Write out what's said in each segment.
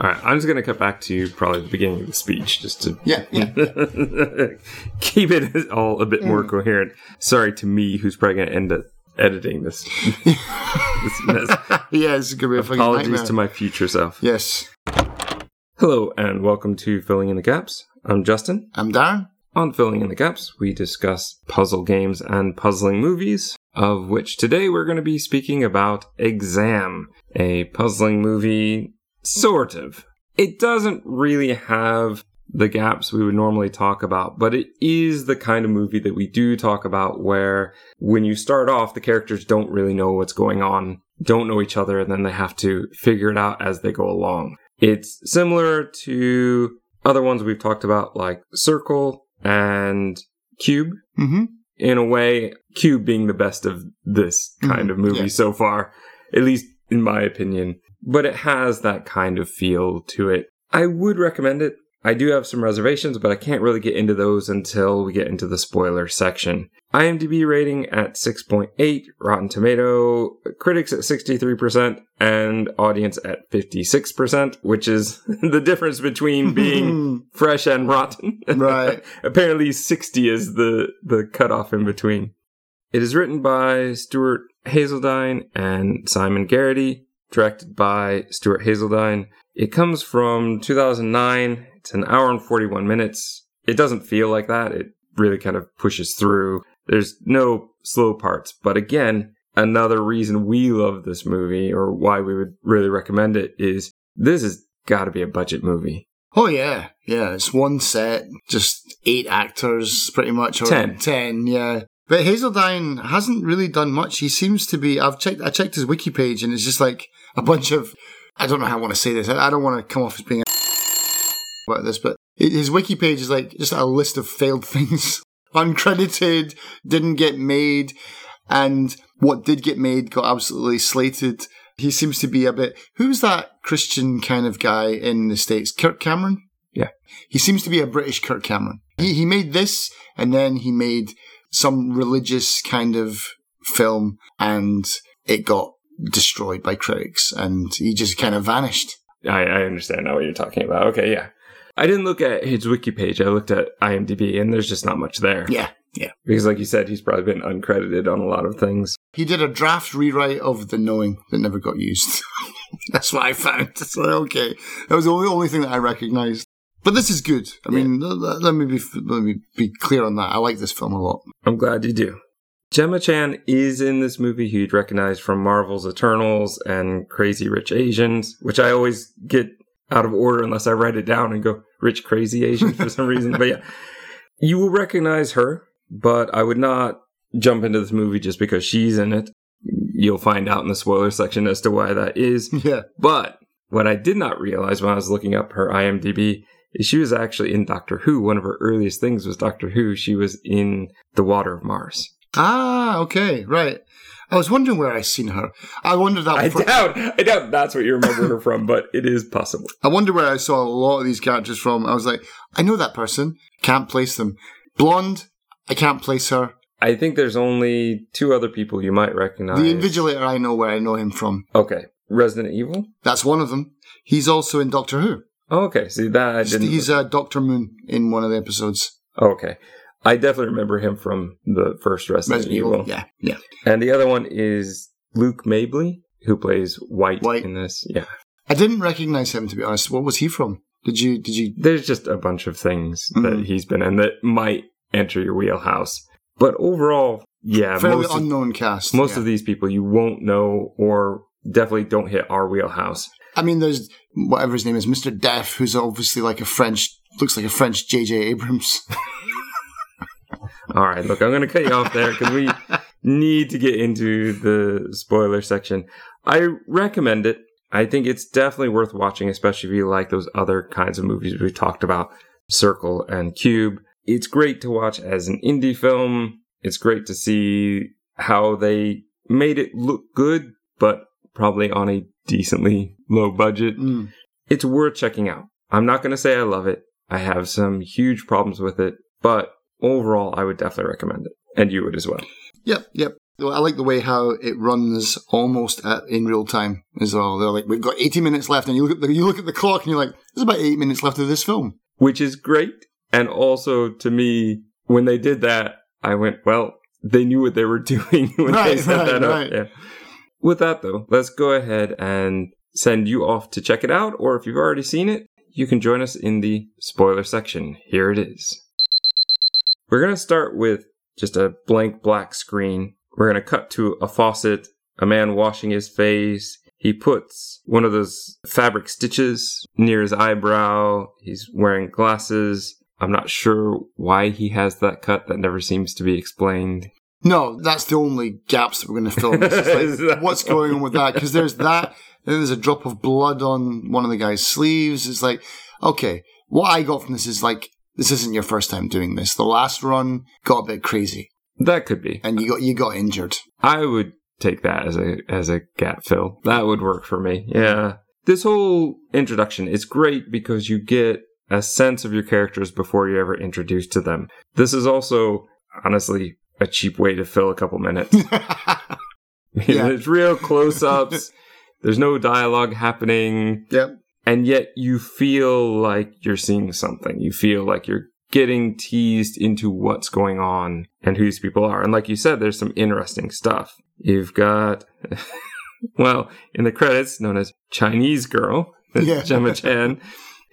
All right, I'm just going to cut back to probably the beginning of the speech just to Yeah, yeah. keep it all a bit more mm. coherent. Sorry to me, who's probably going to end up editing this. this mess. yeah, this is gonna be a fucking Apologies nightmare. to my future self. yes, Hello, and welcome to Filling in the Gaps. I'm Justin. I'm Darren. On Filling in the Gaps, we discuss puzzle games and puzzling movies, of which today we're going to be speaking about Exam, a puzzling movie, sort of. It doesn't really have the gaps we would normally talk about, but it is the kind of movie that we do talk about where when you start off, the characters don't really know what's going on, don't know each other, and then they have to figure it out as they go along. It's similar to other ones we've talked about, like Circle and Cube. Mm-hmm. In a way, Cube being the best of this kind Mhm, of movie yeah. so far, at least in my opinion. But it has that kind of feel to it. I would recommend it. I do have some reservations, but I can't really get into those until we get into the spoiler section. IMDb rating at 6.8, Rotten Tomato, critics at 63%, and audience at 56%, which is the difference between being fresh and rotten. Right. Apparently 60 is the, the cutoff in between. It is written by Stuart Hazeldine and Simon Garrity, directed by Stuart Hazeldine. It comes from 2009. It's an hour and 41 minutes. It doesn't feel like that. It really kind of pushes through. There's no slow parts. But again, another reason we love this movie or why we would really recommend it is this has got to be a budget movie. Oh yeah, yeah. It's one set, just eight actors, pretty much. Or Ten. Ten, yeah. But Hazeldine hasn't really done much. He seems to be. I've checked. I checked his wiki page, and it's just like a bunch of. I don't know how I want to say this. I I don't want to come off as being a about this, but his wiki page is like just a list of failed things, uncredited, didn't get made, and what did get made got absolutely slated. He seems to be a bit. Who's that Christian kind of guy in the states? Kirk Cameron. Yeah. He seems to be a British Kirk Cameron. He he made this, and then he made some religious kind of film, and it got destroyed by critics, and he just kind of vanished. I, I understand now what you're talking about. Okay, yeah. I didn't look at his wiki page. I looked at IMDb, and there's just not much there. Yeah, yeah. Because, like you said, he's probably been uncredited on a lot of things. He did a draft rewrite of The Knowing that never got used. That's what I found. It's like, okay, that was the only only thing that I recognised. But this is good. I mean, l- l- let me be let me be clear on that. I like this film a lot. I'm glad you do. Gemma Chan is in this movie who you'd recognize from Marvel's Eternals and Crazy Rich Asians, which I always get out of order unless I write it down and go Rich Crazy Asians for some reason. But yeah, you will recognize her, but I would not jump into this movie just because she's in it. You'll find out in the spoiler section as to why that is. Yeah. But what I did not realize when I was looking up her IMDb she was actually in Doctor Who. One of her earliest things was Doctor Who. She was in The Water of Mars. Ah, okay, right. I was wondering where I seen her. I wondered that. I for- doubt, I doubt that's what you remember her from, but it is possible. I wonder where I saw a lot of these characters from. I was like, I know that person. Can't place them. Blonde. I can't place her. I think there's only two other people you might recognize. The Invigilator. I know where I know him from. Okay, Resident Evil. That's one of them. He's also in Doctor Who. Oh, okay, see that I He's, didn't. he's uh, Doctor Moon in one of the episodes. okay, I definitely remember him from the first Resident, Resident Evil. Evil. Yeah, yeah. And the other one is Luke Mably, who plays White, White. in this. Yeah. I didn't recognize him to be honest. What was he from? Did you? Did you? there's just a bunch of things that Mhm. he's been in that might enter your wheelhouse. But overall, yeah, Fairly most, of, unknown cast. most yeah. of these people you won't know or definitely don't hit our wheelhouse. I mean, there's whatever his name is, Mr. Deaf, who's obviously like a French, looks like a French J.J. Abrams. All right, look, I'm going to cut you off there because we need to get into the spoiler section. I recommend it. I think it's definitely worth watching, especially if you like those other kinds of movies we talked about, Circle and Cube. It's great to watch as an indie film. It's great to see how they made it look good, but probably on a decently low budget. Mm. It's worth checking out. I'm not going to say I love it. I have some huge problems with it, but overall, I would definitely recommend it. And you would as well. Yep, yep. I like the way how it runs almost at, in real time as well. They're like, we've got 80 minutes left, and you look at the, you look at the clock, and you're like, there's about eight minutes left of this film. Which is great. And also to me, when they did that, I went, well, they knew what they were doing when Right, they set right, that up. right. Yeah. With that though, let's go ahead and send you off to check it out, or if you've already seen it, you can join us in the spoiler section. Here it is. We're going to start with just a blank black screen. We're going to cut to a faucet, a man washing his face. He puts one of those fabric stitches near his eyebrow. He's wearing glasses. I'm not sure why he has that cut. That never seems to be explained. No, that's the only gaps that we're going to fill. It's like, what's going on with that? Because there's that, then there's a drop of blood on one of the guy's sleeves. It's like, okay, what I got from this is like, this isn't your first time doing this. The last run got a bit crazy, That could be. and you got you got injured. I would take that as a as a gap fill. That would work for me. Yeah. This whole introduction is great because you get a sense of your characters before you're ever introduced to them. This is also honestly a cheap way to fill a couple minutes. Yeah. It's real close ups. There's no dialogue happening. yep. And yet you feel like you're seeing something. You feel like you're getting teased into what's going on and who these people are. And like you said, there's some interesting stuff. You've got, well, in the credits, known as Chinese Girl, Yeah. Gemma Chan,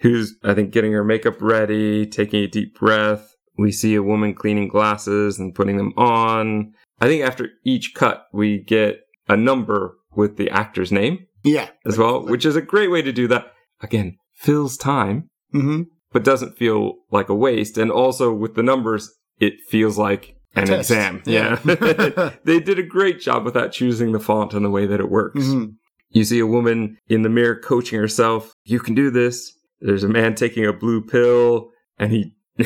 who's, I think, getting her makeup ready, taking a deep breath. We see a woman cleaning glasses and putting them on. I think after each cut, we get a number with the actor's name Yeah. as well, which is a great way to do that. Again, fills time, hmm but doesn't feel like a waste. And also with the numbers, it feels like an test. exam. Yeah. Yeah. they did a great job with that, choosing the font and the way that it works. hmm You see a woman in the mirror coaching herself. You can do this. There's a man taking a blue pill and he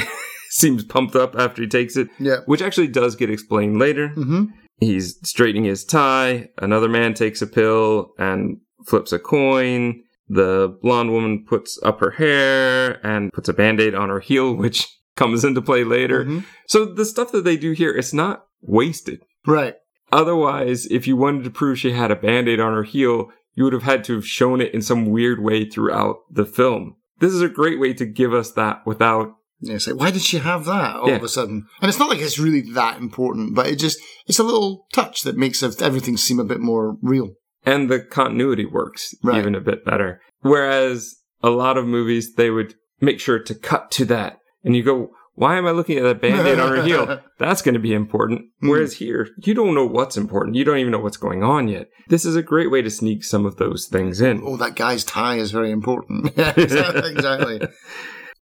seems pumped up after he takes it, Yeah. which actually does get explained later. hmm He's straightening his tie. Another man takes a pill and flips a coin. The blonde woman puts up her hair and puts a band aid on her heel, which comes into play later. Mhm. So the stuff that they do here, it's not wasted. Right. Otherwise, if you wanted to prove she had a band aid on her heel, you would have had to have shown it in some weird way throughout the film. This is a great way to give us that without Yeah, it's like, why did she have that all Yeah. of a sudden? And it's not like it's really that important, but it just, it's a little touch that makes everything seem a bit more real. and the continuity works Right. even a bit better. Whereas a lot of movies, they would make sure to cut to that. And you go, why am I looking at that band aid on her heel? That's going to be important. Hmm. Whereas here, you don't know what's important. You don't even know what's going on yet. This is a great way to sneak some of those things in. Oh, that guy's tie is very important. Exactly.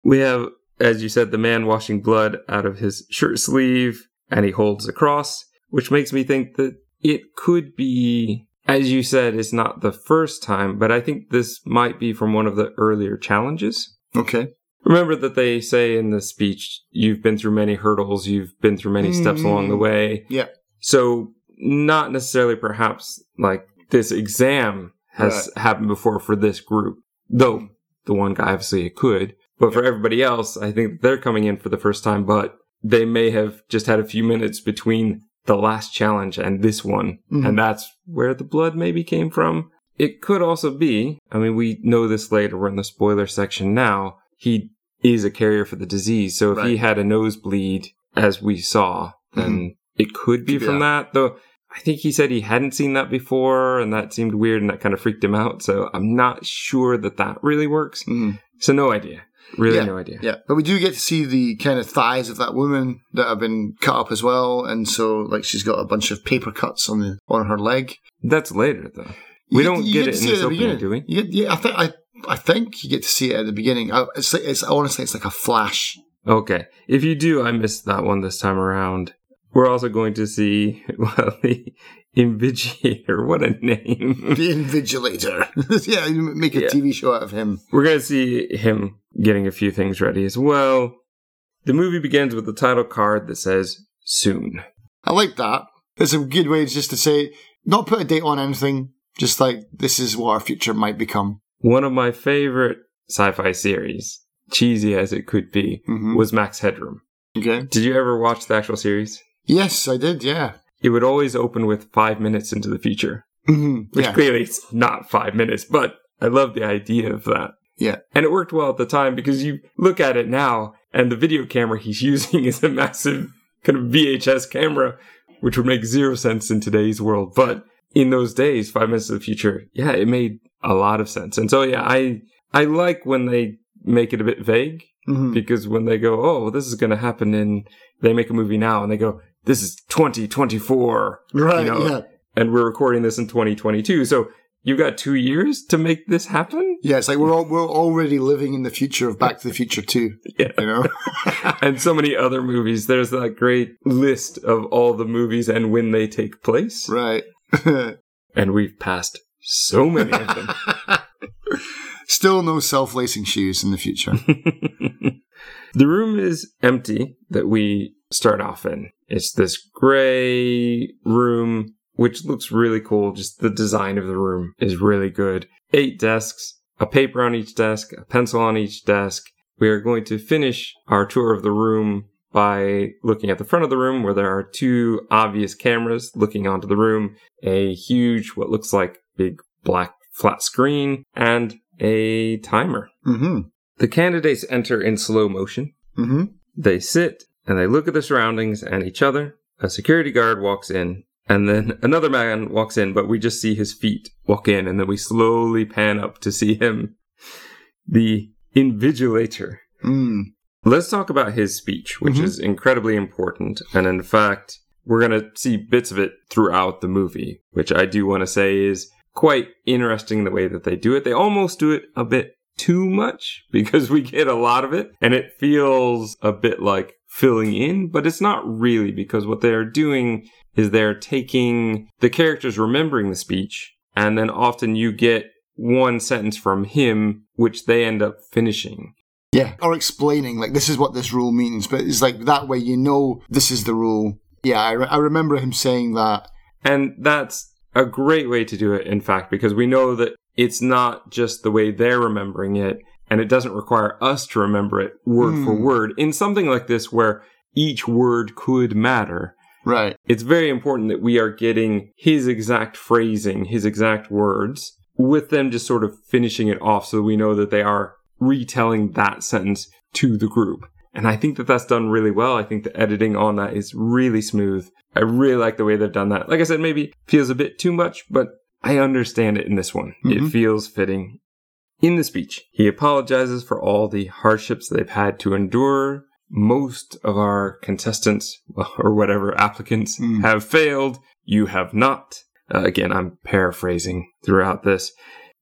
We have, as you said, the man washing blood out of his shirt sleeve, and he holds a cross, which makes me think that it could be, as you said, it's not the first time, but I think this might be from one of the earlier challenges. Okay. Remember that they say in the speech, you've been through many hurdles, you've been through many steps Mm. along the way. Yeah. So, not necessarily perhaps like this exam has happened before for this group, though the one guy obviously it could. But for everybody else, I think they're coming in for the first time, but they may have just had a few minutes between the last challenge and this one. Mhm. And that's where the blood maybe came from. It could also be, I mean, we know this later, we're in the spoiler section now. He is a carrier for the disease. So if he had a nosebleed, as we saw, then it could be be from that. Though I think he said he hadn't seen that before and that seemed weird and that kind of freaked him out. So I'm not sure that that really works. Mhm. So no idea. Really Yeah. no idea. Yeah, but we do get to see the kind of thighs of that woman that have been cut up as well, and so like she's got a bunch of paper cuts on the on her leg. That's later though. We You don't you get to it in this opening, beginning. do we? You get- yeah, I think I I think you get to see it at the beginning. I, it's like, it's honestly it's like a flash. Okay. If you do, I missed that one this time around. We're also going to see, well, the Invigilator. What a name. The Invigilator. yeah, make a Yeah. TV show out of him. We're going to see him getting a few things ready as well. The movie begins with the title card that says soon. I like that. It's a good way just to say, not put a date on anything, just like this is what our future might become. One of my favorite sci fi series, cheesy as it could be, Mhm. was Max Headroom. Okay. Did you ever watch the actual series? Yes, I did. Yeah. It would always open with five minutes into the future, Mhm. which Yeah. clearly it's not five minutes, but I love the idea of that. Yeah. And it worked well at the time because you look at it now and the video camera he's using is a massive kind of VHS camera, which would make zero sense in today's world. But in those days, five minutes of the future, yeah, it made a lot of sense. And so, yeah, I, I like when they make it a bit vague Mhm. because when they go, oh, well, this is going to happen in, they make a movie now and they go, this is 2024 Right. you know, yeah. and we're recording this in 2022. So you've got two years to make this happen. Yeah. It's like we're all, we're already living in the future of Back to the Future too. Yeah. You know. and so many other movies. There's that great list of all the movies and when they take place. right. And we've passed so many of them. Still no self-lacing shoes in the future. the room is empty that we start off in. It's this gray room, which looks really cool. Just the design of the room is really good. Eight desks, a paper on each desk, a pencil on each desk. We are going to finish our tour of the room by looking at the front of the room where there are two obvious cameras looking onto the room, a huge, what looks like big black flat screen, and a timer. mm-hmm. The candidates enter in slow motion. Mm-hmm. They sit and they look at the surroundings and each other. A security guard walks in, and then another man walks in, but we just see his feet walk in, and then we slowly pan up to see him. The invigilator. Mm. Let's talk about his speech, which Mhm. is incredibly important. And in fact, we're going to see bits of it throughout the movie, which I do want to say is quite interesting the way that they do it. They almost do it a bit too much because we get a lot of it and it feels a bit like filling in, but it's not really because what they're doing is they're taking the characters remembering the speech and then often you get one sentence from him, which they end up finishing. Yeah. Or explaining, like, this is what this rule means. But it's like that way you know this is the rule. Yeah, I, re- I remember him saying that. And that's a great way to do it, in fact, because we know that it's not just the way they're remembering it, and it doesn't require us to remember it word for Hmm. word. In something like this, where each word could matter, Right. it's very important that we are getting his exact phrasing, his exact words, with them just sort of finishing it off so we know that they are retelling that sentence to the group. And I think that that's done really well. I think the editing on that is really smooth. I really like the way they've done that. Like I said, maybe feels a bit too much, but I understand it in this one. It Mhm. feels fitting. In the speech, he apologizes for all the hardships they've had to endure. Most of our contestants, or whatever applicants, Mm. have failed. You have not. Uh, again, I'm paraphrasing throughout this.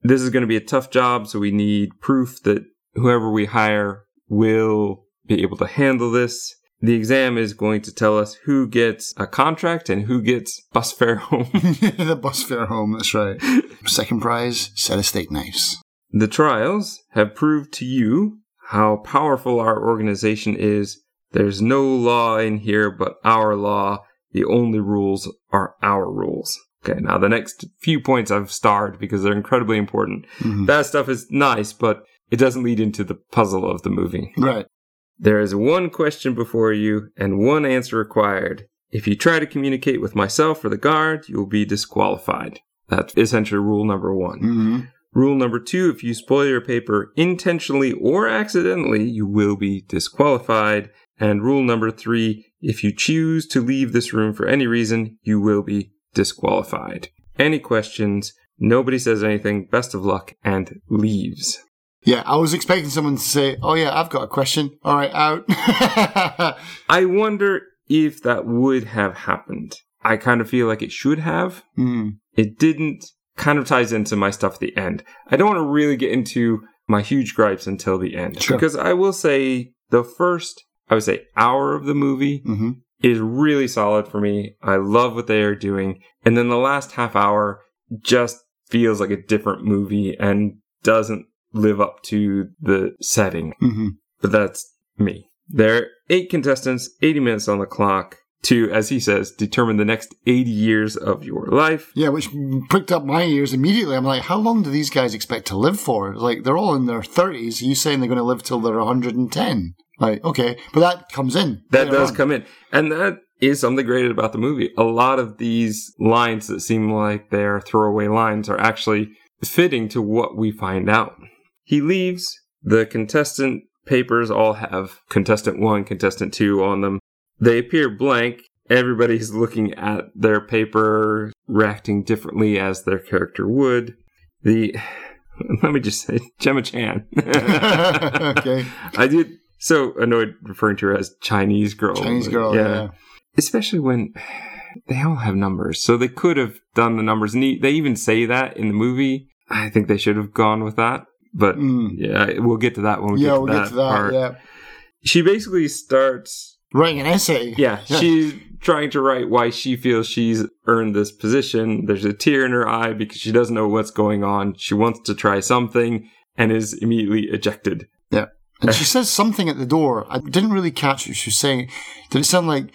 This is going to be a tough job, so we need proof that whoever we hire will be able to handle this. The exam is going to tell us who gets a contract and who gets bus fare home. the bus fare home, that's right. Second prize, set of steak knives. The trials have proved to you how powerful our organization is. There's no law in here but our law. The only rules are our rules. Okay, now the next few points I've starred because they're incredibly important. Mhm. That stuff is nice, but it doesn't lead into the puzzle of the movie. Right. There is one question before you and one answer required. If you try to communicate with myself or the guard, you will be disqualified. That's essentially rule number one. hmm Rule number two if you spoil your paper intentionally or accidentally, you will be disqualified. And rule number three if you choose to leave this room for any reason, you will be disqualified. Any questions? Nobody says anything. Best of luck and leaves. Yeah, I was expecting someone to say, "Oh yeah, I've got a question." All right, out. I wonder if that would have happened. I kind of feel like it should have. Hmm. It didn't. Kind of ties into my stuff at the end. I don't want to really get into my huge gripes until the end. Sure. Because I will say the first, I would say, hour of the movie hmm is really solid for me. I love what they are doing. And then the last half hour just feels like a different movie and doesn't live up to the setting. hmm But that's me. There are eight contestants, 80 minutes on the clock to, as he says, determine the next 80 years of your life. Yeah, which pricked up my ears immediately. I'm like, how long do these guys expect to live for? Like, they're all in their 30s. Are you saying they're going to live till they're 110? Like, okay, but that comes in. That does on. come in. And that is something great about the movie. A lot of these lines that seem like they're throwaway lines are actually fitting to what we find out. He leaves. The contestant papers all have contestant one, contestant two on them. They appear blank. Everybody's looking at their paper, reacting differently as their character would. The let me just say Gemma Chan. okay. I did so annoyed referring to her as Chinese girl. Chinese girl, yeah. Especially when they all have numbers. So they could have done the numbers. And they even say that in the movie. I think they should have gone with that. But Mm. yeah, we'll get to that when we Yeah, get to we'll that get to that. part. Yeah. She basically starts Writing an essay. yeah, she's trying to write why she feels she's earned this position. There's a tear in her eye because she doesn't know what's going on. She wants to try something and is immediately ejected. Yeah. And she says something at the door. I didn't really catch what she was saying. Did it sound like,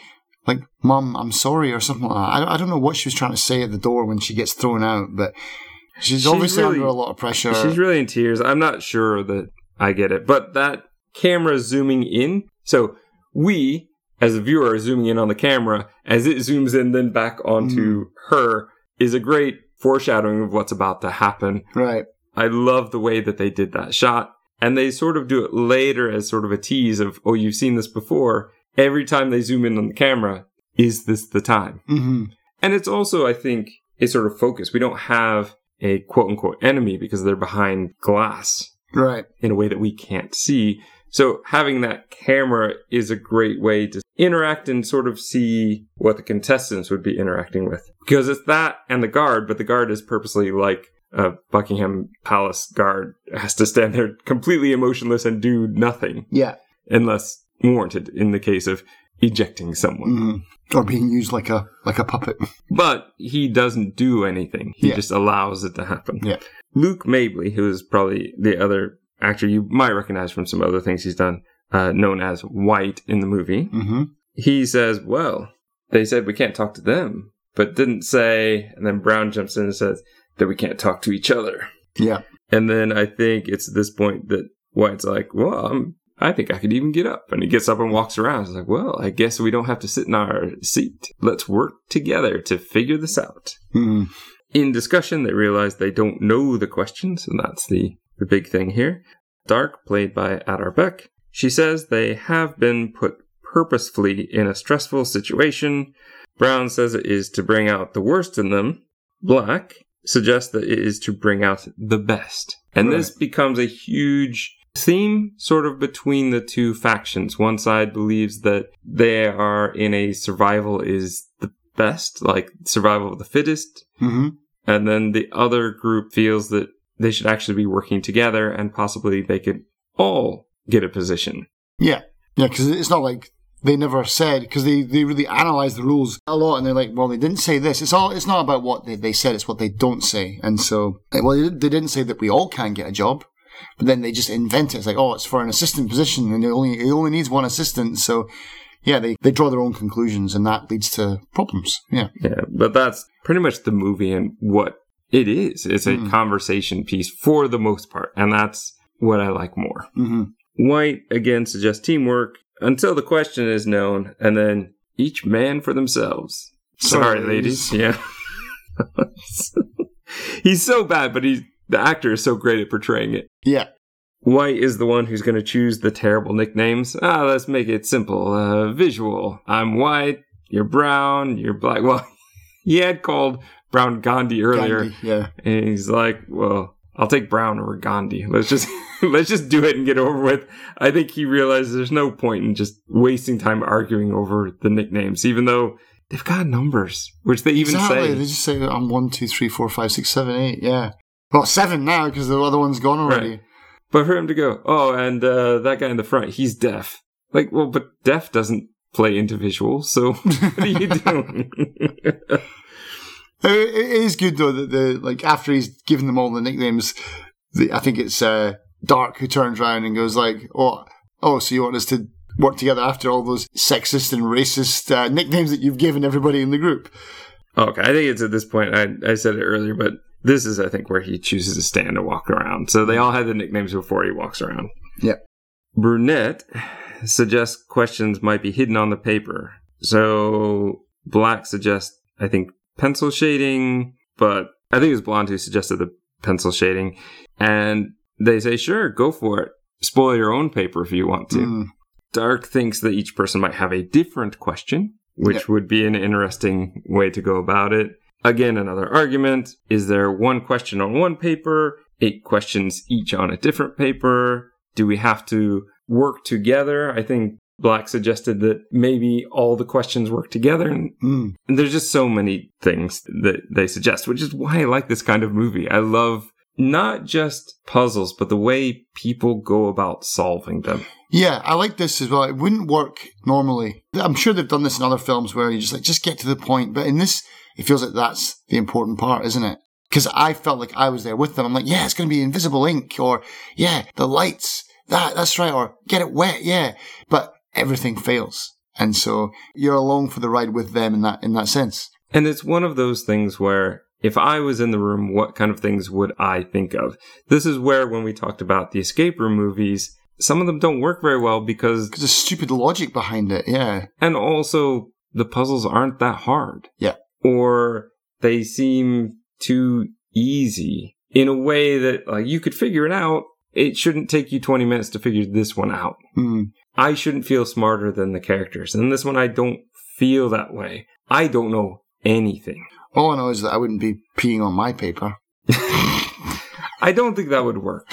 like, Mum, I'm sorry, or something like that? I, I don't know what she was trying to say at the door when she gets thrown out, but she's, She's obviously really- under a lot of pressure. She's really in tears. I'm not sure that I get it, but that camera zooming in. So we, as a viewer, are zooming in on the camera as it zooms in, then back onto her is a great foreshadowing of what's about to happen. right. I love the way that they did that shot. And they sort of do it later as sort of a tease of, oh, you've seen this before. Every time they zoom in on the camera, is this the time? hmm And it's also, I think, a sort of focus. We don't have a quote unquote enemy because they're behind glass Right. in a way that we can't see. So having that camera is a great way to interact and sort of see what the contestants would be interacting with. Because it's that and the guard, but the guard is purposely like a Buckingham Palace guard has to stand there completely emotionless and do nothing Yeah. unless warranted in the case of ejecting someone. hmm Or being used like a like a puppet. But he doesn't do anything. He Yeah. just allows it to happen. Yeah. Luke Mably, who is probably the other actor you might recognize from some other things he's done, uh, known as White in the movie, hmm he says, Well, they said we can't talk to them, but didn't say, and then Brown jumps in and says that we can't talk to each other. Yeah. And then I think it's at this point that White's like, Well, I'm, I think I could even get up. And he gets up and walks around. He's like, Well, I guess we don't have to sit in our seat. Let's work together to figure this out hmm in discussion, they realize they don't know the questions, and that's the, the big thing here. Dark, played by Adar Beck, she says they have been put purposefully in a stressful situation. Brown says it is to bring out the worst in them. Black suggests that it is to bring out the best. And this becomes a huge theme sort of between the two factions. One side believes that they are in a survival is the best, like survival of the fittest. hmm And then the other group feels that they should actually be working together and possibly they could all get a position. Yeah. Yeah, because it's not like they never said because they, they really analyze the rules a lot and they're like, well, they didn't say this. It's all it's not about what they, they said; it's what they don't say. And so, well, they, they didn't say that we all can get a job, but then they just invent it. It's like, oh, it's for an assistant position, and it only it only needs one assistant. So, yeah, they they draw their own conclusions, and that leads to problems. Yeah. Yeah, but that's pretty much the movie and what it is. It's a Mm. conversation piece for the most part, and that's what I like more. hmm White again suggests teamwork until the question is known, and then each man for themselves. Sorry, Sorry, ladies. ladies. Yeah. he's so bad, but he's the actor is so great at portraying it. Yeah. White is the one who's going to choose the terrible nicknames. Ah, let's make it simple. Uh, visual. I'm white. You're brown. You're black. Well, he had called Brown Gandhi earlier, Gandhi, yeah. and he's like, "Well, I'll take Brown over Gandhi. Let's just let's just do it and get over with." I think he realizes there's no point in just wasting time arguing over the nicknames, even though they've got numbers, which they even exactly. say. They just say that I'm one, two, three, four, five, six, seven, eight. Yeah. Well, seven now because the other one's gone already. Right. But for him to go, oh, and uh, that guy in the front, he's deaf. Like, well, but deaf doesn't play into visual, so what are you doing? It it is good though that the like after he's given them all the nicknames, the, I think it's uh, Dark who turns around and goes like, "Oh, oh, so you want us to work together after all those sexist and racist uh, nicknames that you've given everybody in the group?" okay, I think it's at this point, I, I said it earlier, but this is, I think, where he chooses to stand and walk around. So they all had the nicknames before he walks around. Yeah. Brunette suggests questions might be hidden on the paper. So Black suggests, I think, pencil shading, but I think it was Blonde who suggested the pencil shading. And they say, sure, go for it. Spoil your own paper if you want to. Mm. Dark thinks that each person might have a different question, which Yeah. would be an interesting way to go about it. Again, another argument. Is there one question on one paper, eight questions each on a different paper? Do we have to work together? I think Black suggested that maybe all the questions work together. And Mm. and there's just so many things that they suggest, which is why I like this kind of movie. I love not just puzzles, but the way people go about solving them. Yeah, I like this as well. It wouldn't work normally. I'm sure they've done this in other films where you just like just get to the point, but in this, it feels like that's the important part, isn't it? Because I felt like I was there with them. I'm like, yeah, it's going to be invisible ink, or yeah, the lights. That that's right, or get it wet, yeah. But everything fails, and so you're along for the ride with them in that in that sense. And it's one of those things where if I was in the room, what kind of things would I think of? This is where, when we talked about the escape room movies, some of them don't work very well because, there's stupid logic behind it. Yeah, and also the puzzles aren't that hard. Yeah. Or they seem too easy in a way that, like, you could figure it out. It shouldn't take you 20 minutes to figure this one out. Mm. I shouldn't feel smarter than the characters. And this one, I don't feel that way. I don't know anything. all I know is that I wouldn't be peeing on my paper. I don't think that would work.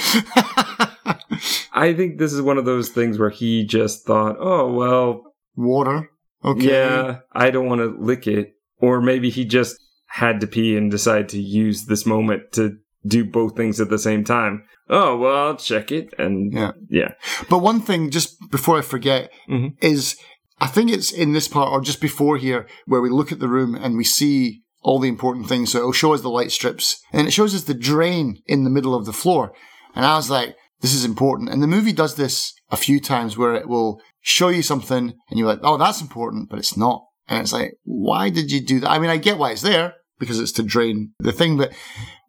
I think this is one of those things where he just thought, oh, well, Water. Okay. yeah, I don't want to lick it. Or maybe he just had to pee and decided to use this moment to do both things at the same time. Oh, well, I'll check it. And Yeah. yeah. But one thing, just before I forget, Mhm. is I think it's in this part or just before here where we look at the room and we see all the important things. So it'll show us the light strips and it shows us the drain in the middle of the floor. And I was like, this is important. And the movie does this a few times where it will show you something and you're like, oh, that's important, but it's not. And it's like, why did you do that? I mean, I get why it's there because it's to drain the thing, but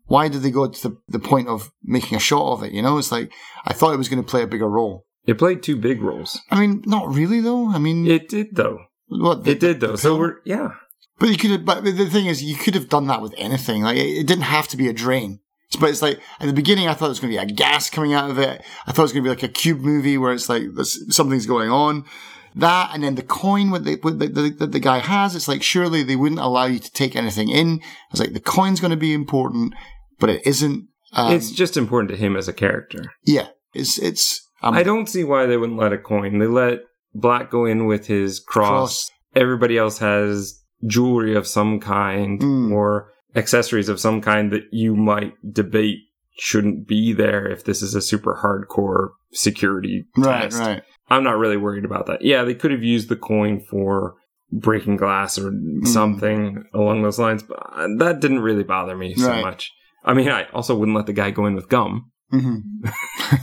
why did they go to the, the point of making a shot of it? You know, it's like, I thought it was going to play a bigger role. It played two big roles. I mean, not really though. I mean, It did, though. what the- It did, though. So we're, yeah. But you could have. But the thing is, you could have done that with anything. Like it, it didn't have to be a drain. But it's like at the beginning, I thought it was going to be a gas coming out of it. I thought it was going to be like a cube movie where it's like something's going on. That and then the coin what the, what the, the, that the guy has. It's like surely they wouldn't allow you to take anything in. It's like the coin's going to be important, but it isn't. Um, it's just important to him as a character. yeah. It's it's. Um, I don't see why they wouldn't let a coin. They let Black go in with his cross. cross. Everybody else has jewelry of some kind Mm. or accessories of some kind that you might debate shouldn't be there if this is a super hardcore security Right. test. Right. I'm not really worried about that. Yeah, they could have used the coin for breaking glass or Mm. something along those lines, but uh, that didn't really bother me so Right. much. I mean, I also wouldn't let the guy go in with gum. hmm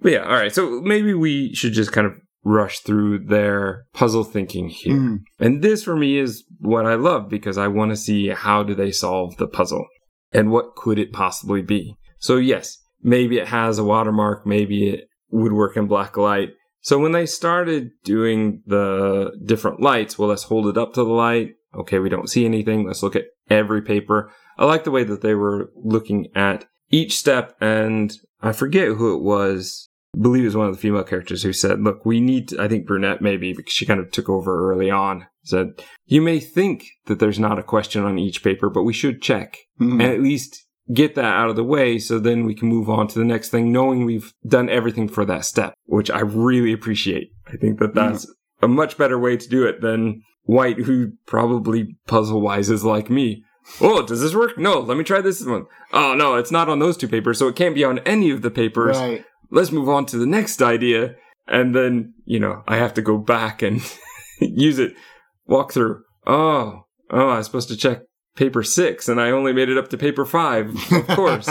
But yeah, all right. So maybe we should just kind of rush through their puzzle thinking here. Mhm. And this for me is what I love because I want to see how do they solve the puzzle and what could it possibly be. So yes, maybe it has a watermark, maybe it would work in black light. So when they started doing the different lights, well, let's hold it up to the light. Okay, we don't see anything. Let's look at every paper. I like the way that they were looking at each step and I forget who it was. I believe it was one of the female characters who said, look, we need to, I think Brunette maybe, because she kind of took over early on, said, you may think that there's not a question on each paper, but we should check Mhm. and at least get that out of the way so then we can move on to the next thing knowing we've done everything for that step, which I really appreciate. I think that that's a much better way to do it than White, who probably puzzle wise is like me. Oh, does this work? No, let me try this one. Oh, no, it's not on those two papers, so it can't be on any of the papers. Right. Let's move on to the next idea. And then, you know, I have to go back and use it, walk through. Oh, oh, I was supposed to check paper six and I only made it up to paper five, of course.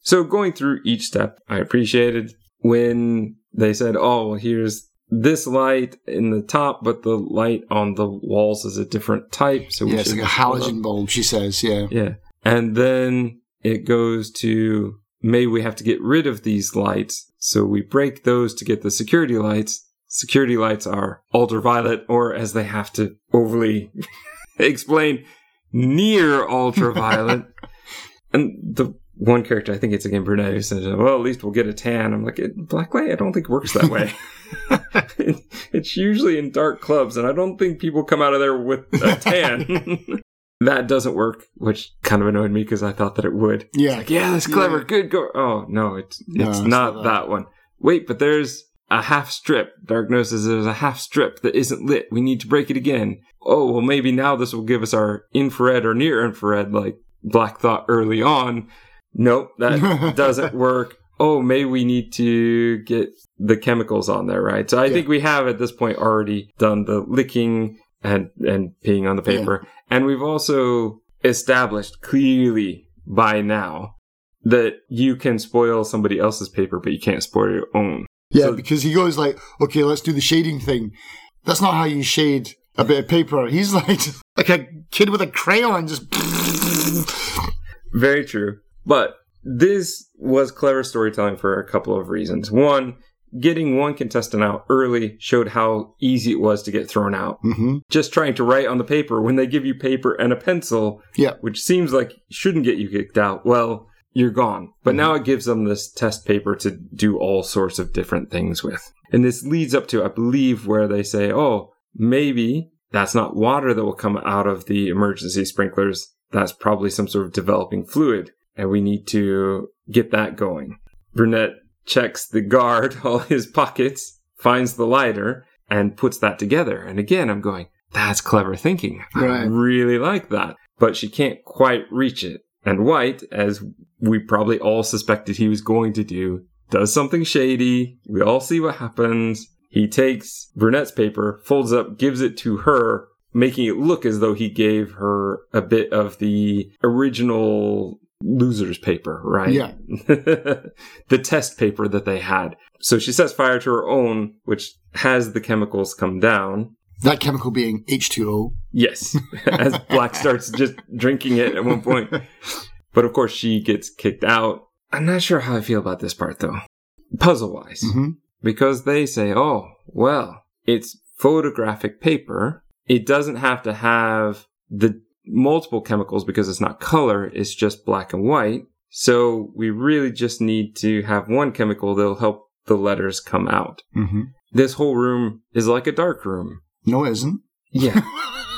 so going through each step, I appreciated when they said, oh, well, here's this light in the top, but the light on the walls is a different type. So we Yeah, it's like a halogen bulb. She says, yeah. yeah. And then it goes to maybe we have to get rid of these lights. So we break those to get the security lights. security lights are ultraviolet, or as they have to overly explain, near ultraviolet. and the one character, I think it's again Brunette, who says, "Well, at least we'll get a tan." I'm like, "Black light, I don't think works that way. it's usually in dark clubs, and I don't think people come out of there with a tan." that doesn't work, which kind of annoyed me because I thought that it would. Yeah, like, yeah, that's clever. Yeah. Good go. Oh no, it's no, it's not that. that one. Wait, but there's a half strip. Dark says there's a half strip that isn't lit. We need to break it again. Oh, well, maybe now this will give us our infrared or near infrared, like Black thought early on. Nope, that doesn't work. Oh, maybe we need to get the chemicals on there, right? So I yeah. think we have at this point already done the licking and and peeing on the paper. Yeah. And we've also established clearly by now that you can spoil somebody else's paper, but you can't spoil your own. Yeah, so, because he goes like, okay, let's do the shading thing. That's not how you shade a bit of paper. He's like like a kid with a crayon, just. Very true, but this was clever storytelling for a couple of reasons. One, getting one contestant out early showed how easy it was to get thrown out. Mm-hmm. Just trying to write on the paper when they give you paper and a pencil, yeah. which seems like shouldn't get you kicked out. Well, you're gone. But mm-hmm. now it gives them this test paper to do all sorts of different things with. And this leads up to, I believe, where they say, oh, maybe that's not water that will come out of the emergency sprinklers. That's probably some sort of developing fluid. And we need to get that going. Brunette checks the guard, all his pockets, finds the lighter, and puts that together. And again, I'm going, that's clever thinking. Right. I really like that. But she can't quite reach it. And White, as we probably all suspected he was going to do, does something shady. We all see what happens. He takes Brunette's paper, folds up, gives it to her, making it look as though he gave her a bit of the original loser's paper, right? Yeah. the test paper that they had. So she sets fire to her own, which has the chemicals come down. That chemical being H2O. Yes. As Black starts just drinking it at one point. But of course, she gets kicked out. I'm not sure how I feel about this part, though. Puzzle wise. Mm-hmm. Because they say, oh, well, it's photographic paper. It doesn't have to have the multiple chemicals because it's not color, it's just black and white. So we really just need to have one chemical that'll help the letters come out. Mm-hmm. This whole room is like a dark room. No, it isn't. Yeah.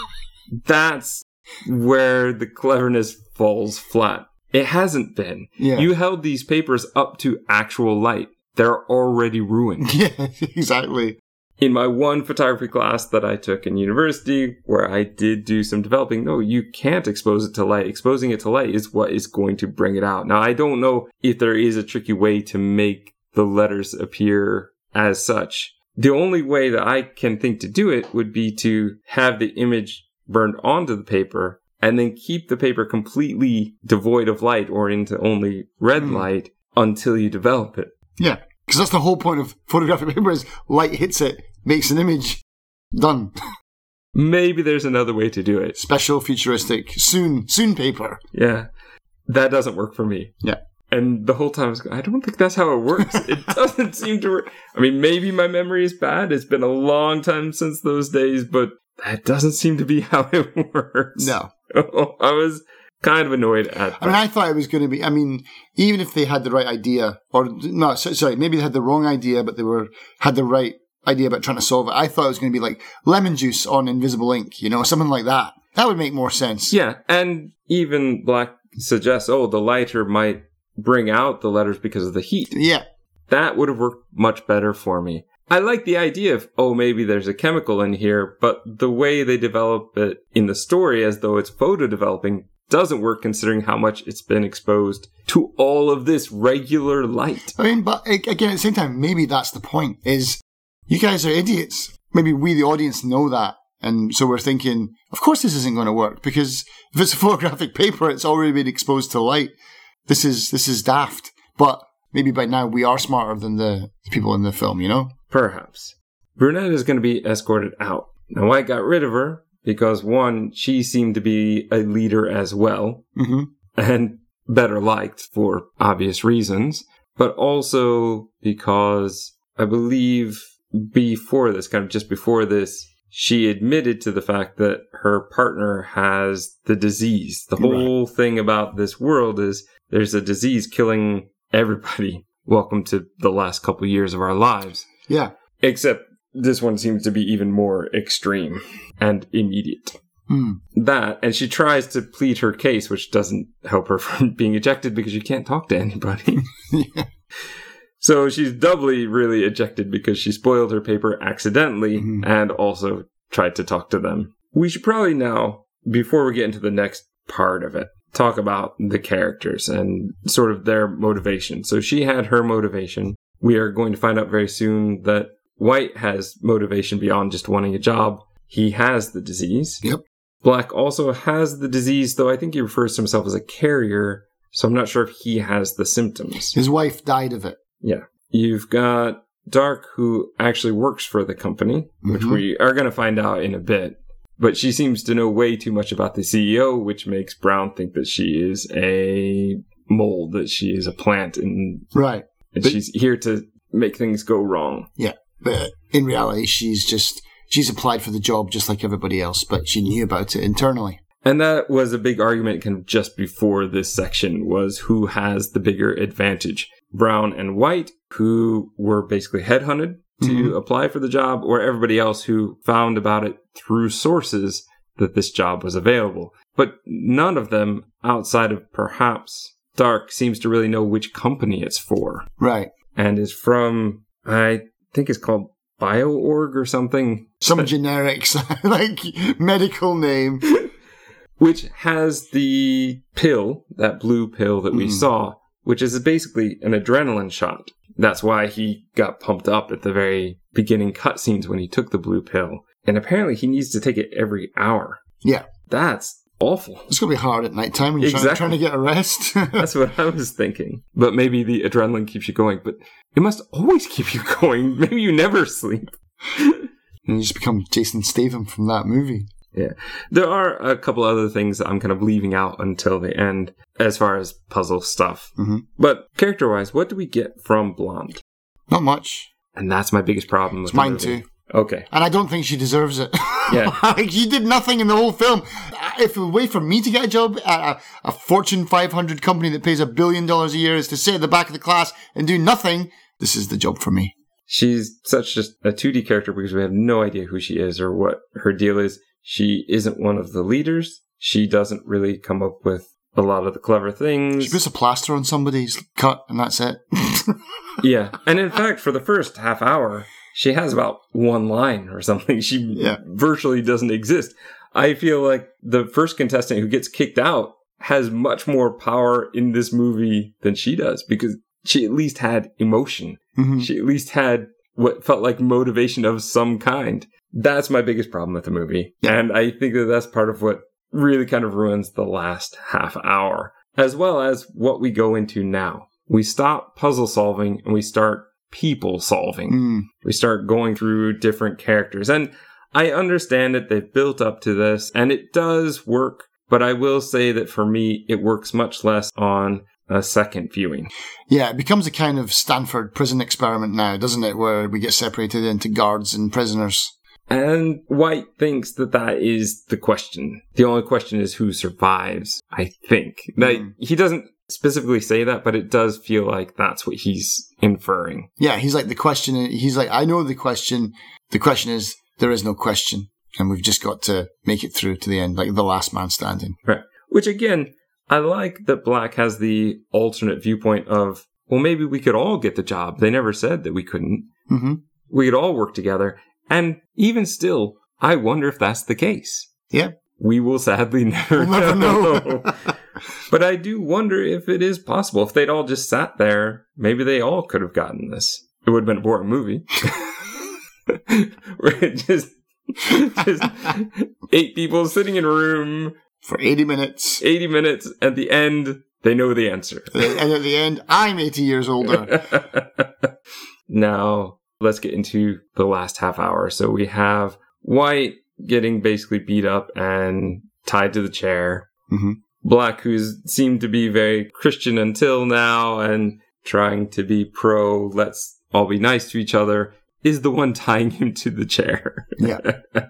That's where the cleverness falls flat. It hasn't been. Yeah. You held these papers up to actual light. They're already ruined. Yeah, exactly in my one photography class that I took in university, where I did do some developing, no, you can't expose it to light. Exposing it to light is what is going to bring it out. Now, I don't know if there is a tricky way to make the letters appear as such. The only way that I can think to do it would be to have the image burned onto the paper and then keep the paper completely devoid of light or into only red mm. light until you develop it. Yeah. Because that's the whole point of photographic paper is light hits it, makes an image, done. Maybe there's another way to do it. Special futuristic, soon, soon paper. Yeah. That doesn't work for me. Yeah. And the whole time I was going, I don't think that's how it works. it doesn't seem to work. I mean, maybe my memory is bad. It's been a long time since those days, but that doesn't seem to be how it works. No. I was kind of annoyed at. That. I mean, I thought it was going to be. I mean, even if they had the right idea, or no, sorry, maybe they had the wrong idea, but they were had the right idea about trying to solve it. I thought it was going to be like lemon juice on invisible ink, you know, something like that. That would make more sense. Yeah, and even Black suggests, oh, the lighter might bring out the letters because of the heat. Yeah, that would have worked much better for me. I like the idea of, oh, maybe there's a chemical in here, but the way they develop it in the story as though it's photo developing doesn't work considering how much it's been exposed to all of this regular light. I mean, but again, at the same time, maybe that's the point is you guys are idiots. Maybe we, the audience, know that. And so we're thinking, of course this isn't going to work because if it's a photographic paper, it's already been exposed to light. This is, this is daft. But maybe by now we are smarter than the people in the film, you know? Perhaps. Brunette is going to be escorted out. Now, White got rid of her because one, she seemed to be a leader as well mm-hmm. and better liked for obvious reasons, but also because I believe before this, kind of just before this, she admitted to the fact that her partner has the disease. The whole thing about this world is there's a disease killing everybody. Welcome to the last couple years of our lives. Yeah. Except this one seems to be even more extreme and immediate. Hmm. That, and she tries to plead her case, which doesn't help her from being ejected because you can't talk to anybody. So she's doubly really ejected because she spoiled her paper accidentally Mhm. and also tried to talk to them. We should probably now, before we get into the next part of it, talk about the characters and sort of their motivation. So she had her motivation. We are going to find out very soon that White has motivation beyond just wanting a job. He has the disease. Yep. Black also has the disease, though I think he refers to himself as a carrier. So I'm not sure if he has the symptoms. His wife died of it. Yeah. You've got Dark, who actually works for the company, which Mhm. we are going to find out in a bit. But she seems to know way too much about the CEO, which makes Brown think that she is a mold, that she is a plant, and, Right. and But- she's here to make things go wrong. But in reality, she's just, she's applied for the job just like everybody else, but she knew about it internally. And that was a big argument kind of just before this section was who has the bigger advantage. Brown and White, who were basically headhunted to Mhm. apply for the job, or everybody else who found about it through sources that this job was available. But none of them, outside of perhaps Dark, seems to really know which company it's for. Right. And is from, I think it's called BioOrg or something. Some generics, like medical name. which has the pill, that blue pill that we Mhm. saw, which is basically an adrenaline shot. That's why he got pumped up at the very beginning cutscenes when he took the blue pill. And apparently he needs to take it every hour. Yeah. That's awful. It's going to be hard at night time when you're trying, Exactly. trying to get a rest. That's what I was thinking. But maybe the adrenaline keeps you going, but it must always keep you going. Maybe you never sleep. and you just become Jason Statham from that movie. Yeah. There are a couple other things that I'm kind of leaving out until the end as far as puzzle stuff. Mhm. But character wise, what do we get from Blonde? Not much. And that's my biggest problem with It's mine too. Okay. And I don't think she deserves it. Yeah. like, she did nothing in the whole film. If the way for me to get a job at a, a Fortune 500 company that pays a billion dollars a year is to sit at the back of the class and do nothing, this is the job for me. She's such just a 2D character because we have no idea who she is or what her deal is. She isn't one of the leaders. She doesn't really come up with a lot of the clever things. She puts a plaster on somebody's cut and that's it. yeah. And in fact, for the first half hour, she has about one line or something. She Yeah. virtually doesn't exist. I feel like the first contestant who gets kicked out has much more power in this movie than she does because she at least had emotion. Mhm. She at least had what felt like motivation of some kind. That's my biggest problem with the movie. And I think that that's part of what really kind of ruins the last half hour, as well as what we go into now. We stop puzzle solving and we start people solving. Mm. We start going through different characters. And I understand that they've built up to this and it does work, but I will say that for me, it works much less on a second viewing. Yeah, it becomes a kind of Stanford prison experiment now, doesn't it? Where we get separated into guards and prisoners. And White thinks that that is the question. The only question is who survives, I think. Like, Mm. he doesn't specifically say that, but it does feel like that's what he's inferring. Yeah, he's like the question. He's like, I know the question. The question is, there is no question, and we've just got to make it through to the end, like the last man standing. Right. Which again, I like that Black has the alternate viewpoint of, well, maybe we could all get the job. They never said that we couldn't. hmm We could all work together. And even still, I wonder if that's the case. Yeah. We will sadly never, We'll never know. but I do wonder if it is possible. If they'd all just sat there, maybe they all could have gotten this. It would have been a boring movie. Where it just, just eight people sitting in a room, For 80 minutes. 80 minutes. At the end, they know the answer. and at the end, I'm 80 years older. now, let's get into the last half hour. So we have White getting basically beat up and tied to the chair. hmm Black, who's seemed to be very Christian until now and trying to be pro, let's all be nice to each other, is the one tying him to the chair. Yeah.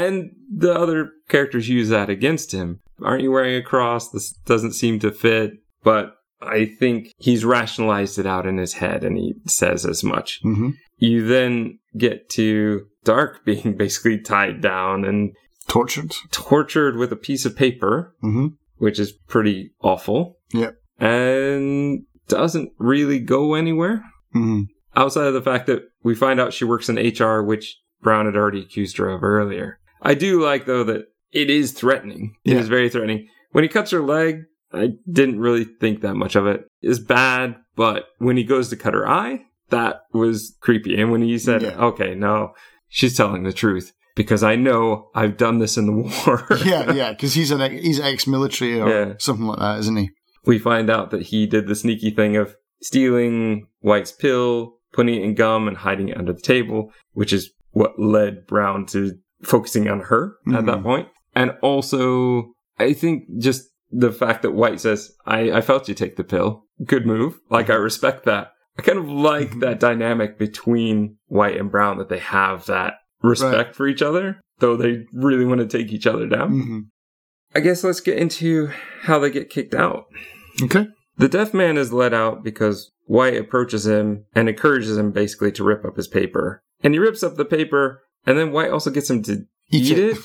and the other characters use that against him. Aren't you wearing a cross? This doesn't seem to fit. But I think he's rationalized it out in his head and he says as much. hmm You then get to Dark being basically tied down and Tortured. tortured with a piece of paper, hmm which is pretty awful. Yep. And doesn't really go anywhere hmm outside of the fact that we find out she works in HR, which Brown had already accused her of earlier. I do like, though, that it is threatening. It is Yeah. very threatening. When he cuts her leg, I didn't really think that much of it. It's bad, but when he goes to cut her eye, that was creepy. And when he said, Yeah. okay, no, she's telling the truth because I know I've done this in the war. yeah, yeah, because he's an he's ex-military or Yeah. something like that, isn't he? we find out that he did the sneaky thing of stealing White's pill, putting it in gum, and hiding it under the table, which is what led Brown to focusing on her at that Mhm. point. And also, I think just the fact that White says, I, I felt you take the pill. Good move. Like, I respect that. I kind of like Mhm. that dynamic between White and Brown that they have that respect for each other, though they really want to take each other down. hmm I guess let's get into how they get kicked out. Okay. The deaf man is let out because White approaches him and encourages him basically to rip up his paper. And he rips up the paper, and then White also gets him to Eat eat, it. it.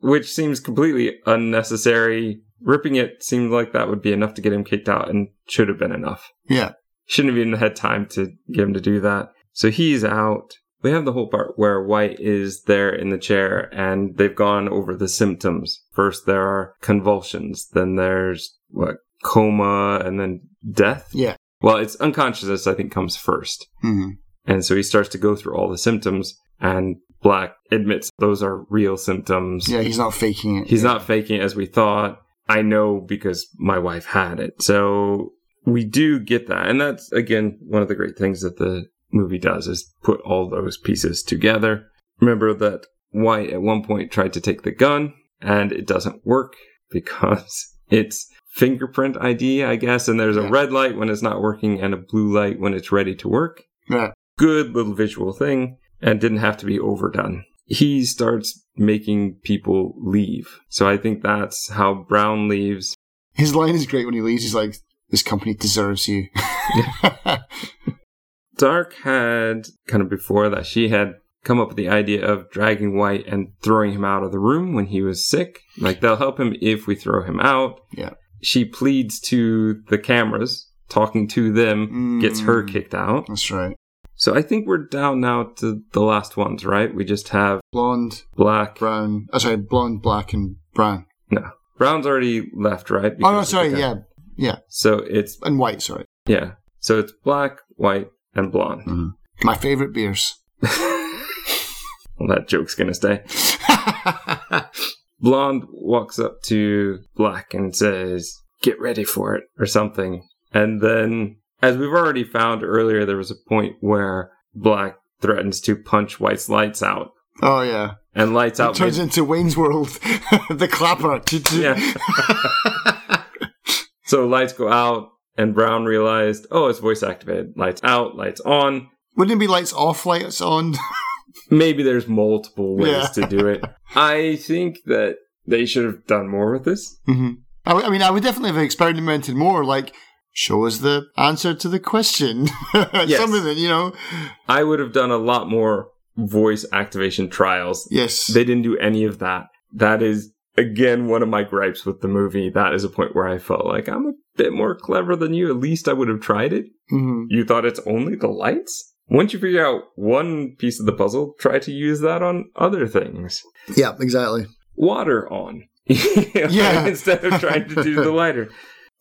which seems completely unnecessary. Ripping it seemed like that would be enough to get him kicked out and should have been enough. Yeah. Shouldn't have even had time to get him to do that. So he's out. We have the whole part where White is there in the chair and they've gone over the symptoms. First, there are convulsions. Then there's what? Coma and then death. Yeah. Well, it's unconsciousness, I think, comes first. hmm And so he starts to go through all the symptoms and Black admits those are real symptoms. Yeah, he's not faking it. He's not faking it as we thought. I know because my wife had it. So we do get that. And that's, again, one of the great things that the movie does is put all those pieces together. Remember that White at one point tried to take the gun and it doesn't work because it's fingerprint ID, I guess. And there's a Yeah. red light when it's not working and a blue light when it's ready to work Yeah. Good little visual thing and didn't have to be overdone. He starts making people leave. So I think that's how Brown leaves. His line is great when he leaves. He's like, "This company deserves you." Dark had kind of before that, she had come up with the idea of dragging White and throwing him out of the room when he was sick. Like they'll help him if we throw him out. Yeah. She pleads to the cameras, talking to them, gets her Mm. kicked out. That's right. So I think we're down now to the last ones, right? We just have Blonde, Black, brown. Oh, sorry, blonde, black, and brown. No, brown's already left, right? Oh no, sorry. Yeah, yeah, So it's and white. Sorry. yeah. So it's black, white, and blonde. Mhm. My favorite beers. well, that joke's gonna stay. Blonde walks up to Black and says, "Get ready for it," or something. And then, as we've already found earlier, there was a point where Black threatens to punch White's lights out, oh yeah. and lights It out. turns made- into Wayne's World, the clapper. Yeah. so lights go out, and Brown realized, oh, it's voice activated. Lights out, lights on. Wouldn't it be lights off, lights on? Maybe there's multiple ways Yeah. to do it. I think that they should have done more with this. hmm I, w- I mean, I would definitely have experimented more. Like, show us the answer to the question. Something, you know. I would have done a lot more voice activation trials. Yes. They didn't do any of that. That is, again, one of my gripes with the movie. That is a point where I felt like I'm a bit more clever than you. At least I would have tried it. hmm You thought it's only the lights? Once you figure out one piece of the puzzle, try to use that on other things. Yeah, exactly. Water on. Yeah. Instead of trying to do the lighter.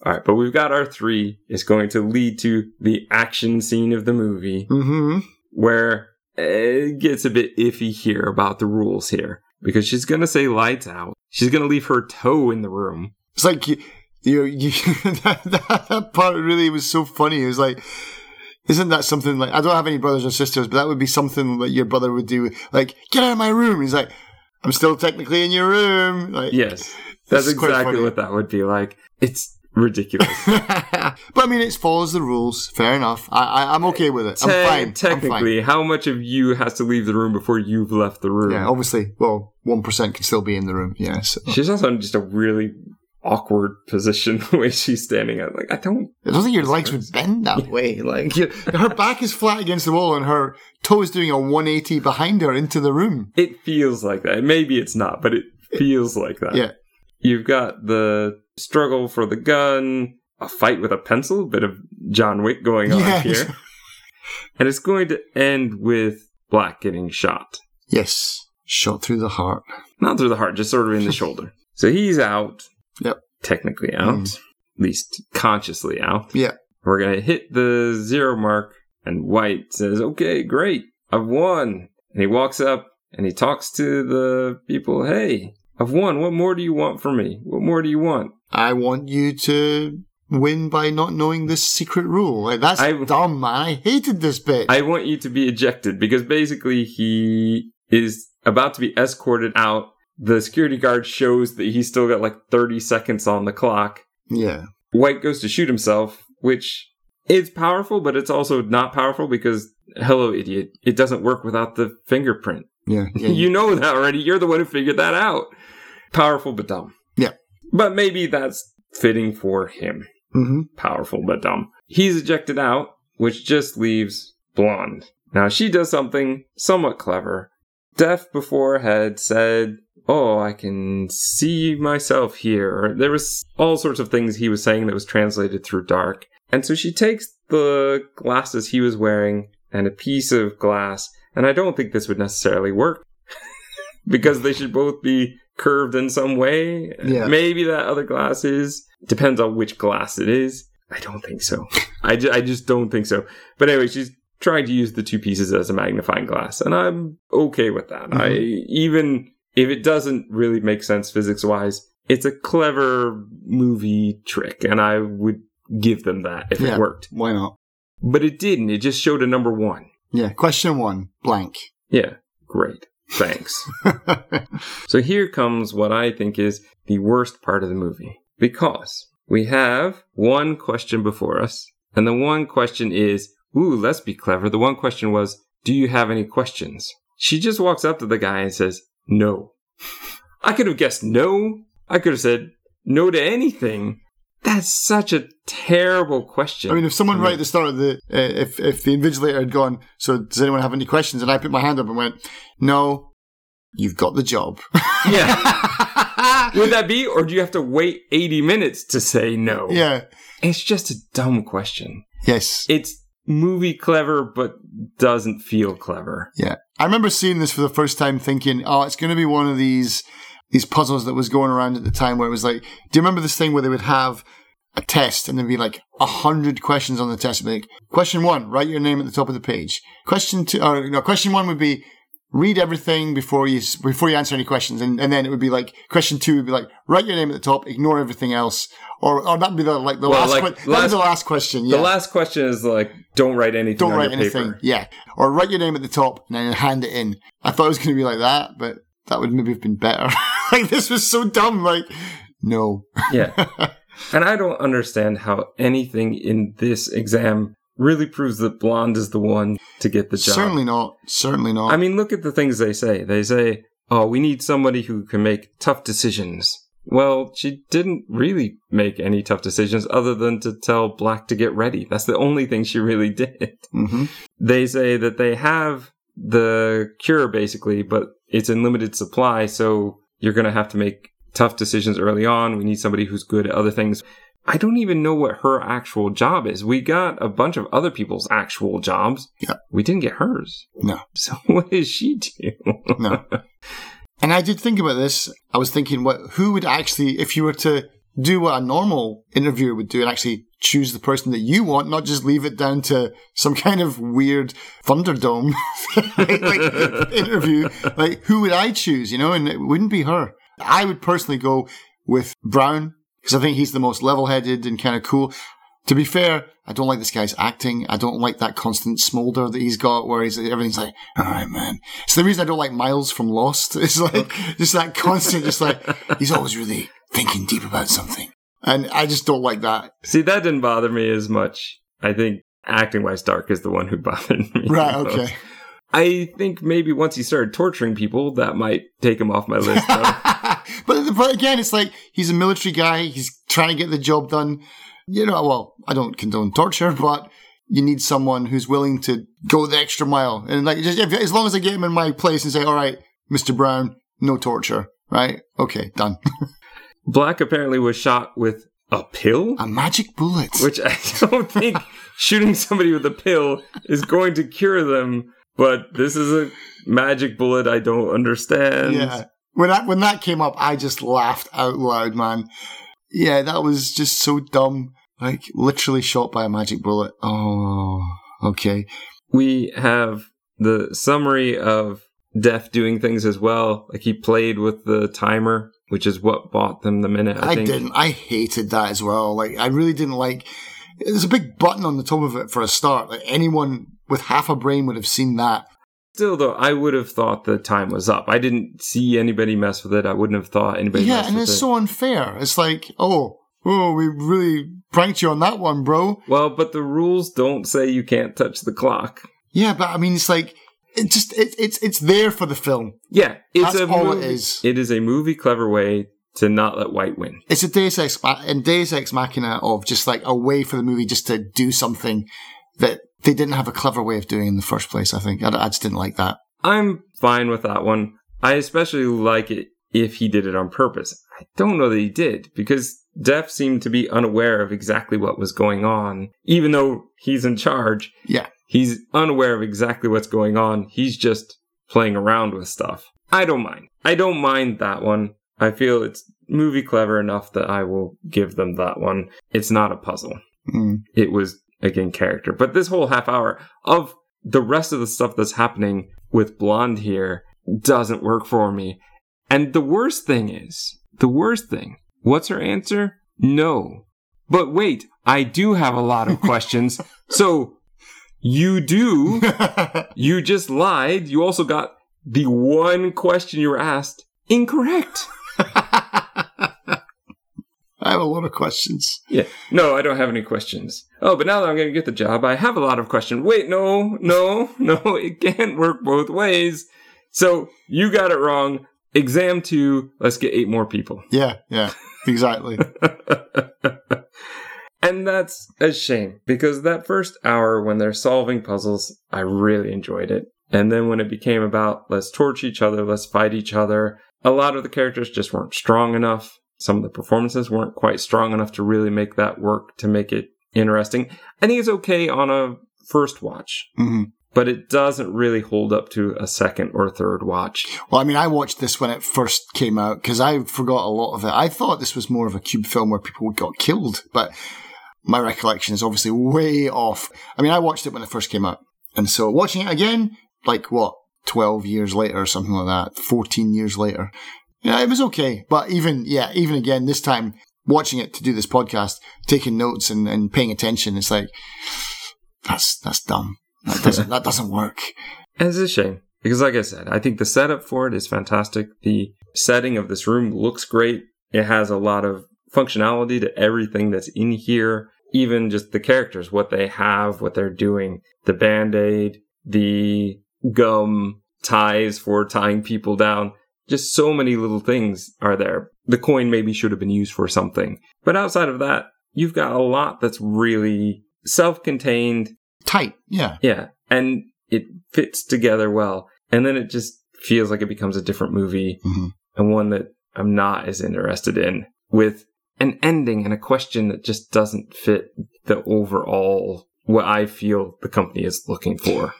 All right, but we've got our three. It's going to lead to the action scene of the movie hmm where it gets a bit iffy here about the rules here because she's going to say lights out. She's going to leave her toe in the room. It's like you, you, you that, that, that part really was so funny. It was like, isn't that something like I don't have any brothers or sisters, but that would be something that your brother would do. Like, get out of my room. He's like, I'm still technically in your room. Like, Yes. That's exactly what that would be like. It's ridiculous. but I mean, it follows the rules. Fair enough. I, I'm okay with it. I'm Te- fine. I'm fine. Technically, how much of you has to leave the room before you've left the room? Yeah, obviously. Well, 1% can still be in the room. Yeah. So. She's also in just a really awkward position the way she's standing at. Like, I don't. I don't think your legs would bend that way. Like her back is flat against the wall, and her toe is doing a 180 behind her into the room. It feels like that. Maybe it's not, but it feels like that. Yeah. You've got the struggle for the gun, a fight with a pencil, a bit of John Wick going on here. And it's going to end with Black getting shot. Yes, shot through the heart. Not through the heart, just sort of in the shoulder. So he's out. Yep. Technically out. Mm. At least consciously out. Yeah. We're going to hit the zero mark. And White says, okay, great. I've won. And he walks up and he talks to the people. Hey, I've won. What more do you want from me? What more do you want? I want you to win by not knowing this secret rule. Like that's I- dumb, man. I hated this bit. I want you to be ejected because basically he is about to be escorted out. The security guard shows that he's still got like 30 seconds on the clock. yeah. White goes to shoot himself, which is powerful, but it's also not powerful because, hello, idiot, it doesn't work without the fingerprint. Yeah. Yeah. You know that already. You're the one who figured that out. Powerful, but dumb. Yeah. But maybe that's fitting for him. hmm Powerful, but dumb. He's ejected out, which just leaves Blonde. Now, she does something somewhat clever. Deaf before had said, Oh, I can see myself here. There was all sorts of things he was saying that was translated through dark. And so she takes the glasses he was wearing and a piece of glass, and I don't think this would necessarily work because they should both be curved in some way. Yeah. Maybe that other glass is. Depends on which glass it is. I don't think so. I, ju- I just don't think so. But anyway, she's trying to use the two pieces as a magnifying glass, and I'm okay with that. Mm-hmm. I even if it doesn't really make sense physics wise, it's a clever movie trick, and I would give them that if Yeah. it worked. Why not? But it didn't. It just showed a number one. Yeah. Question one. Blank. Yeah, great. Thanks. So here comes what I think is the worst part of the movie. Because we have one question before us, and the one question is, ooh, let's be clever. The one question was, do you have any questions? She just walks up to the guy and says, no. I could have guessed no. I could have said no to anything. That's such a terrible question. I mean, if someone right at the start of the, uh, if if the invigilator had gone, so does anyone have any questions? And I put my hand up and went, no, you've got the job. yeah. Would that be, or do you have to wait 80 minutes to say no? yeah. It's just a dumb question. Yes. It's movie clever, but doesn't feel clever. Yeah. I remember seeing this for the first time thinking, oh, it's going to be one of these these puzzles that was going around at the time where it was like, do you remember this thing where they would have a test and there'd be like a hundred questions on the test? It'd be Like, question one, write your name at the top of the page. Question two, or no, question one would be read everything before you before you answer any questions, and, and then it would be like question two would be like write your name at the top, ignore everything else, or or that'd be the like the Well, last like, que- that'd be last- the last question. Yeah. The last question is like, don't write anything Don't on write anything. paper. Yeah. Or write your name at the top and then hand it in. I thought it was going to be like that, but that would maybe have been better. like, this was so dumb. Like, no. Yeah. and I don't understand how anything in this exam really proves that blonde is the one to get the job. Certainly not. Certainly not. I mean, look at the things they say. They say, oh, we need somebody who can make tough decisions. Well, she didn't really make any tough decisions other than to tell Black to get ready. That's the only thing she really did. hmm They say that they have the cure basically, but it's in limited supply, so you're going to have to make tough decisions early on. We need somebody who's good at other things. I don't even know what her actual job is. We got a bunch of other people's actual jobs. Yeah. We didn't get hers. No. So what does she do? No. And I did think about this. I was thinking, what, who would actually, if you were to do what a normal interviewer would do and actually choose the person that you want, not just leave it down to some kind of weird Thunderdome like, interview, like who would I choose, you know? And it wouldn't be her. I would personally go with Brown because I think he's the most level headed and kind of cool. To be fair, I don't like this guy's acting. I don't like that constant smolder that he's got where he's everything's like, all right, man. It's the reason I don't like Miles from Lost. It's like just that constant, just like he's always really thinking deep about something. And I just don't like that. See, that didn't bother me as much. I think acting wise, Stark is the one who bothered me. Right, okay. I think maybe once he started torturing people, that might take him off my list. But, but again, it's like he's a military guy. He's trying to get the job done. You know, well, I don't condone torture, but you need someone who's willing to go the extra mile. And like, just, if, as long as I get him in my place and say, all right, Mr. Brown, no torture, right? Okay, done. Black apparently was shot with a pill, a magic bullet. which I don't think shooting somebody with a pill is going to cure them. But this is a magic bullet I don't understand. yeah. When that, when that came up, I just laughed out loud, man. Yeah, that was just so dumb. Like, literally shot by a magic bullet. Oh, okay. we have the summary of Deaf doing things as well. Like he played with the timer, which is what bought them the minute. I, I, didn't. I hated that as well. Like, I really didn't like. There's a big button on the top of it for a start. Like anyone with half a brain would have seen that. Still, though, I would have thought the time was up. I didn't see anybody mess with it. I wouldn't have thought anybody. yeah, messed and it's it. so unfair. It's like, oh, oh, we really pranked you on that one, bro. well, but the rules don't say you can't touch the clock. Yeah, but I mean, it's like it just it, it's it's there for the film. Yeah, it's That's all it movie- is. It is a movie clever way to not let white win. It's a Deus Ex and Deus Ex Machina of just like a way for the movie just to do something that they didn't have a clever way of doing it in the first place. I think I, I just didn't like that. I'm fine with that one. I especially like it if he did it on purpose. I don't know that he did because Deaf seemed to be unaware of exactly what was going on. Even though he's in charge, Yeah, he's unaware of exactly what's going on. He's just playing around with stuff. I don't mind. I don't mind that one. I feel it's movie clever enough that I will give them that one. It's not a puzzle. Mm. It was, again, character. But this whole half hour of the rest of the stuff that's happening with Blonde here doesn't work for me. And the worst thing is, the worst thing, what's her answer? No. But wait, I do have a lot of questions. so you do, you just lied. You also got the one question you were asked incorrect. I have a lot of questions. Yeah. No, I don't have any questions. Oh, but now that I'm going to get the job, I have a lot of questions. Wait, no, no, no, it can't work both ways. So you got it wrong. Exam two, let's get eight more people. Yeah, yeah, exactly. and that's a shame because that first hour when they're solving puzzles, I really enjoyed it. And then when it became about let's torch each other, let's fight each other, a lot of the characters just weren't strong enough. Some of the performances weren't quite strong enough to really make that work to make it interesting. I think it's okay on a first watch, hmm but it doesn't really hold up to a second or third watch. Well, I mean, I watched this when it first came out because I forgot a lot of it. I thought this was more of a cube film where people got killed, but my recollection is obviously way off. I mean, I watched it when it first came out, and so watching it again, like what, twelve years later or something like that, fourteen years later, yeah, it was okay. But even yeah, even again this time, watching it to do this podcast, taking notes and, and paying attention, it's like that's that's dumb. That doesn't that doesn't work. And it's a shame because, like I said, I think the setup for it is fantastic. The setting of this room looks great. It has a lot of functionality to everything that's in here, even just the characters, what they have, what they're doing, the band aid, the gum ties for tying people down. Just so many little things are there. The coin maybe should have been used for something. But outside of that, you've got a lot that's really self contained Tight, yeah. yeah, and it fits together well. And then it just feels like it becomes a different movie Mhm. and one that I'm not as interested in with an ending and a question that just doesn't fit the overall what I feel the company is looking for.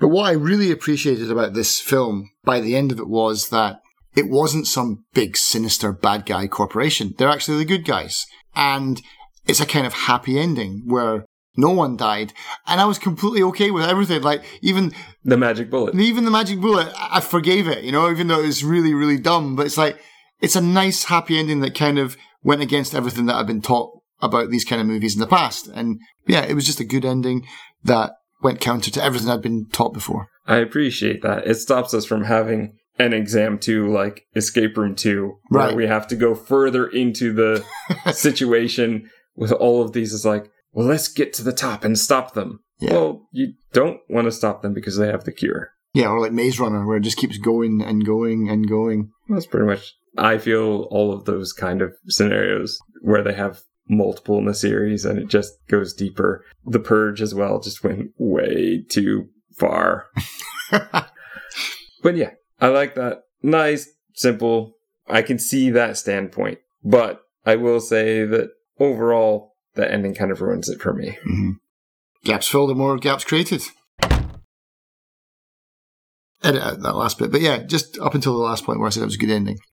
But what I really appreciated about this film by the end of it was that it wasn't some big sinister bad guy corporation. They're actually the good guys. And it's a kind of happy ending where no one died. And I was completely okay with everything. Like even The magic bullet. even the magic bullet, I forgave it, you know, even though it was really, really dumb. But it's like it's a nice happy ending that kind of went against everything that I've been taught about these kind of movies in the past. And yeah, it was just a good ending that went counter to everything I'd been taught before. I appreciate that. It stops us from having an exam two like Escape Room two, where Right. we have to go further into the situation with all of these. Is like, well, let's get to the top and stop them. Yeah. Well, you don't want to stop them because they have the cure. Yeah, or like Maze Runner, where it just keeps going and going and going. That's pretty much. I feel all of those kind of scenarios where they have multiple in the series and it just goes deeper. The Purge as well just went way too far. But yeah, I like that. Nice, simple. I can see that standpoint. But I will say that overall, the ending kind of ruins it for me. Mhm. Gaps filled, the more gaps created. Edit out that last bit. But yeah, just up until the last point where I said it was a good ending.